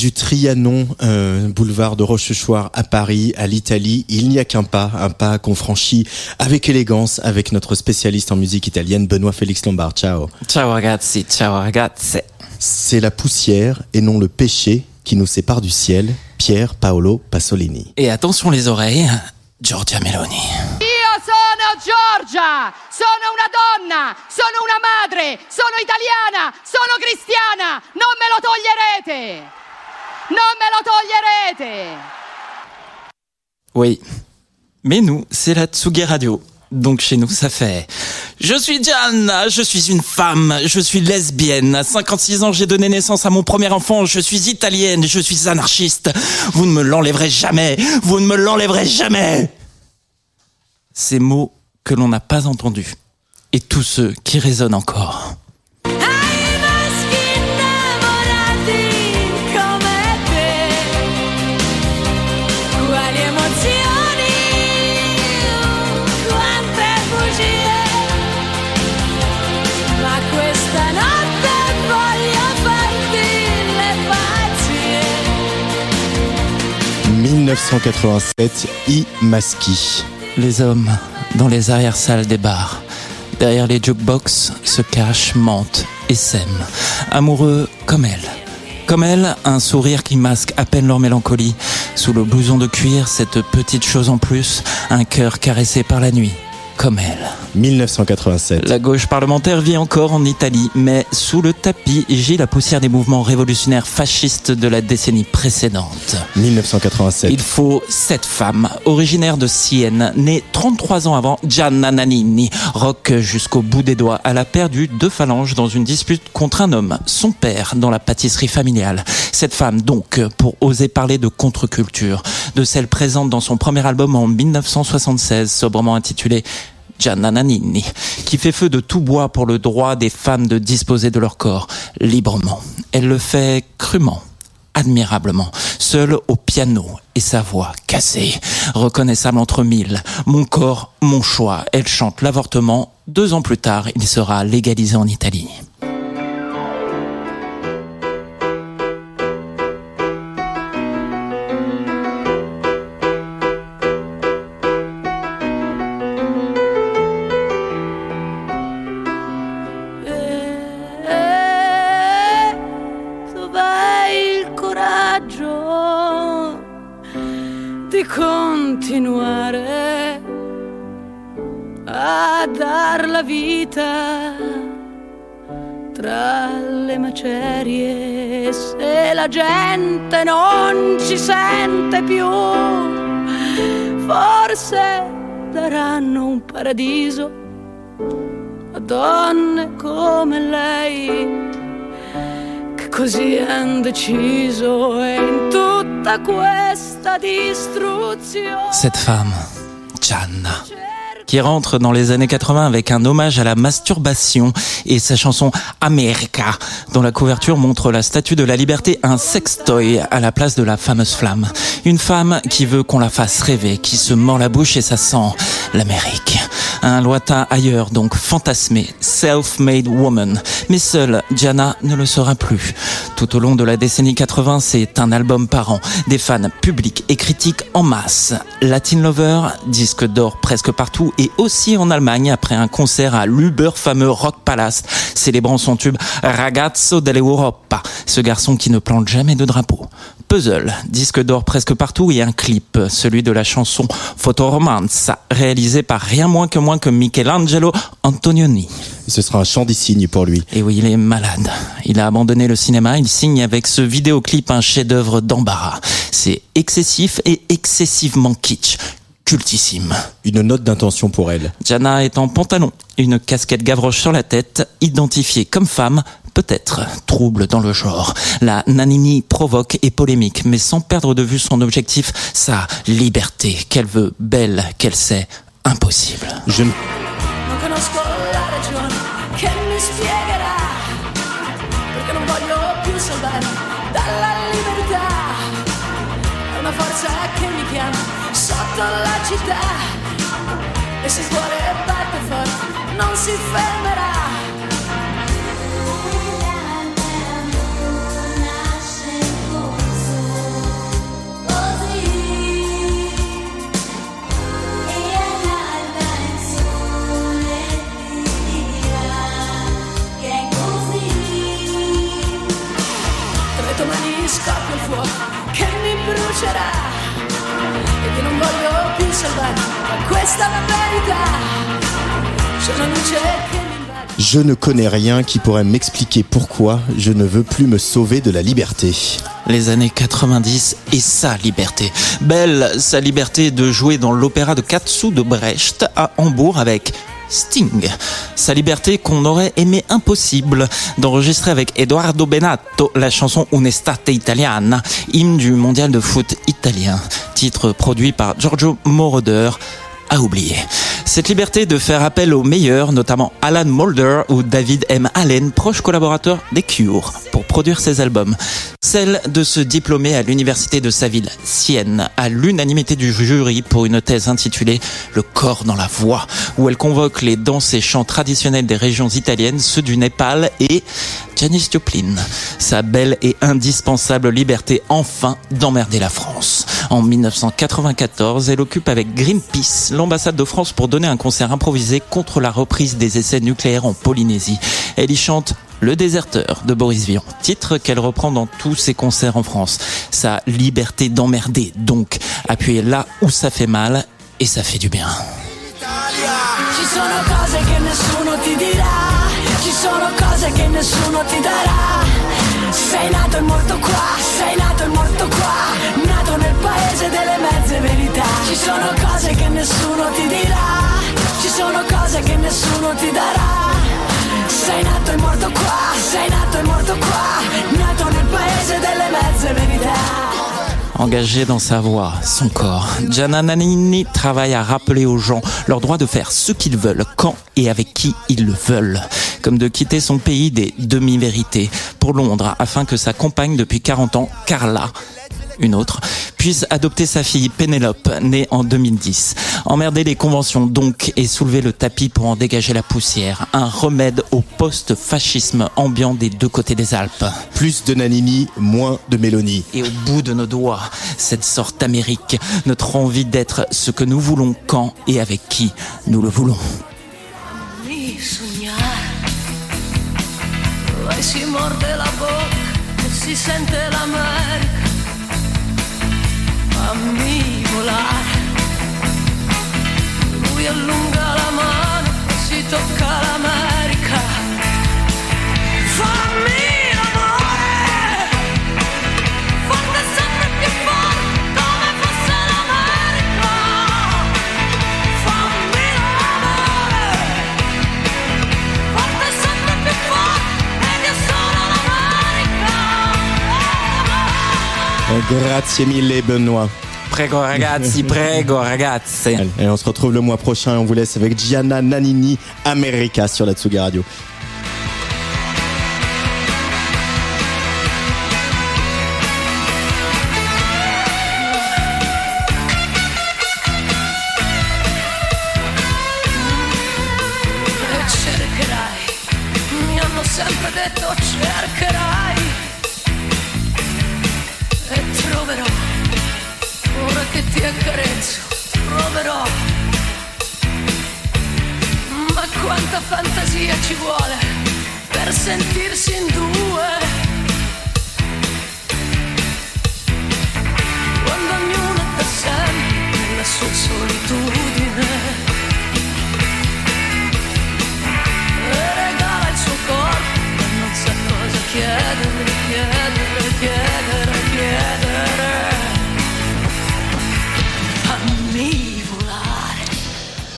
du Trianon, euh, boulevard de Rochechouart à Paris, à l'Italie, il n'y a qu'un pas, un pas qu'on franchit avec élégance avec notre spécialiste en musique italienne, Benoît Félix Lombard. Ciao. Ciao ragazzi, ciao ragazzi. C'est la poussière et non le péché qui nous sépare du ciel. Pierre Paolo Pasolini. Et attention les oreilles, Giorgia Meloni. Io sono Giorgia, sono una donna, sono una madre, sono italiana, sono cristiana, non me lo toglierete, Oui, mais nous, c'est la Tsugi Radio. Donc chez nous, ça fait Je suis Diane, je suis une femme, je suis lesbienne. À 56 ans, j'ai donné naissance à mon premier enfant, je suis italienne, je suis anarchiste. Vous ne me l'enlèverez jamais, vous ne me l'enlèverez jamais. Ces mots que l'on n'a pas entendus et tous ceux qui résonnent encore. 1987, I Maschi. Les hommes dans les arrière-salles des bars. Derrière les jukebox se cachent, mentent et s'aiment. Amoureux comme elle. Comme elle, un sourire qui masque à peine leur mélancolie. Sous le blouson de cuir, cette petite chose en plus, un cœur caressé par la nuit. Comme elle. 1987. La gauche parlementaire vit encore en Italie, mais sous le tapis gît la poussière des mouvements révolutionnaires fascistes de la décennie précédente. 1987. Il faut cette femme, originaire de Sienne, née 33 ans avant Gianna Nannini, rock jusqu'au bout des doigts. Elle a perdu deux phalanges dans une dispute contre un homme, son père, dans la pâtisserie familiale. Cette femme, donc, pour oser parler de contre-culture, de celle présente dans son premier album en 1976, sobrement intitulé Gianna Nannini, qui fait feu de tout bois pour le droit des femmes de disposer de leur corps librement. Elle le fait crûment, admirablement, seule au piano et sa voix cassée, reconnaissable entre mille. Mon corps, mon choix. Elle chante l'avortement. Deux ans plus tard, il sera légalisé en Italie. Continuare a dar la vita tra le macerie. Se la gente non ci sente più forse daranno un paradiso a donne come lei che così han deciso e in distruzione Cette femme, Gianna, qui rentre dans les années 80 avec un hommage à la masturbation et sa chanson America, dont la couverture montre la statue de la liberté, un sextoy à la place de la fameuse flamme. Une femme qui veut qu'on la fasse rêver, qui se mord la bouche et ça sent l'Amérique. Un lointain ailleurs, donc fantasmé, self-made woman. Mais seule, Gianna ne le sera plus. Tout au long de la décennie 80, c'est un album par an. Des fans publics et critiques en masse. Latin Lover, disque d'or presque partout et aussi en Allemagne après un concert à l'Uber fameux Rock Palace, célébrant son tube Ragazzo dell'Europa, ce garçon qui ne plante jamais de drapeau. Puzzle, disque d'or presque partout et un clip, celui de la chanson Fotoromance, réalisé par rien moins que moins que Michelangelo Antonioni. Ce sera un chant des signes pour lui. Et oui, il est malade. Il a abandonné le cinéma, il signe avec ce vidéoclip un chef-d'œuvre d'embarras. C'est excessif et excessivement kitsch. Cultissime. Une note d'intention pour elle. Jana est en pantalon, une casquette gavroche sur la tête, identifiée comme femme, peut-être trouble dans le genre. La Nanini provoque et polémique, mais sans perdre de vue son objectif, sa liberté, qu'elle veut belle, qu'elle sait impossible. Je ne e se il cuore batte forte non si fermerà brucerà ed io non voglio più salvarmi, ma questa è la verità. C'è una luce che mi invade. Je ne connais rien qui pourrait m'expliquer pourquoi je ne veux plus me sauver de la liberté. Les années 90 et sa liberté. Belle, sa liberté de jouer dans l'opéra de Katsu de Brecht à Hambourg avec Sting. Sa liberté qu'on aurait aimé impossible d'enregistrer avec Edoardo Benato la chanson Un'estate italiana, hymne du mondial de foot italien, titre produit par Giorgio Moroder à oublier. Cette liberté de faire appel aux meilleurs, notamment Alan Mulder ou David M. Allen, proches collaborateurs des Cure, pour produire ses albums. Celle de se diplômer à l'université de sa ville, Sienne, à l'unanimité du jury pour une thèse intitulée Le corps dans la voix, où elle convoque les danses et chants traditionnels des régions italiennes, ceux du Népal et Janis Joplin. Sa belle et indispensable liberté enfin d'emmerder la France. En 1994, elle occupe avec Greenpeace l'ambassade de France pour donner un concert improvisé contre la reprise des essais nucléaires en Polynésie. Elle y chante le déserteur de Boris Vian, titre qu'elle reprend dans tous ses concerts en France. Sa liberté d'emmerder, donc, appuyée là où ça fait mal et ça fait du bien. E e. Engagée dans sa voix, son corps, Gianna Nannini travaille à rappeler aux gens leur droit de faire ce qu'ils veulent, quand et avec qui ils le veulent. Comme de quitter son pays des demi-vérités pour Londres afin que sa compagne depuis 40 ans, Carla, une autre, puisse adopter sa fille Pénélope, née en 2010. Emmerder les conventions donc et soulever le tapis pour en dégager la poussière. Un remède au post-fascisme ambiant des deux côtés des Alpes. Plus de Nanini, moins de Mélanie. Et au bout de nos doigts, cette sorte d'Amérique, notre envie d'être ce que nous voulons quand et avec qui nous le voulons. mi sognare Poi si morde la bocca si sente l'America Fammi volare Lui allunga la mano si tocca l'America. Fammi Grazie mille, Benoît. Prego ragazzi, prego ragazze. Allez, et on se retrouve le mois prochain et on vous laisse avec Gianna Nannini, America sur la Tsuga Radio. Ci vuole per sentirsi in due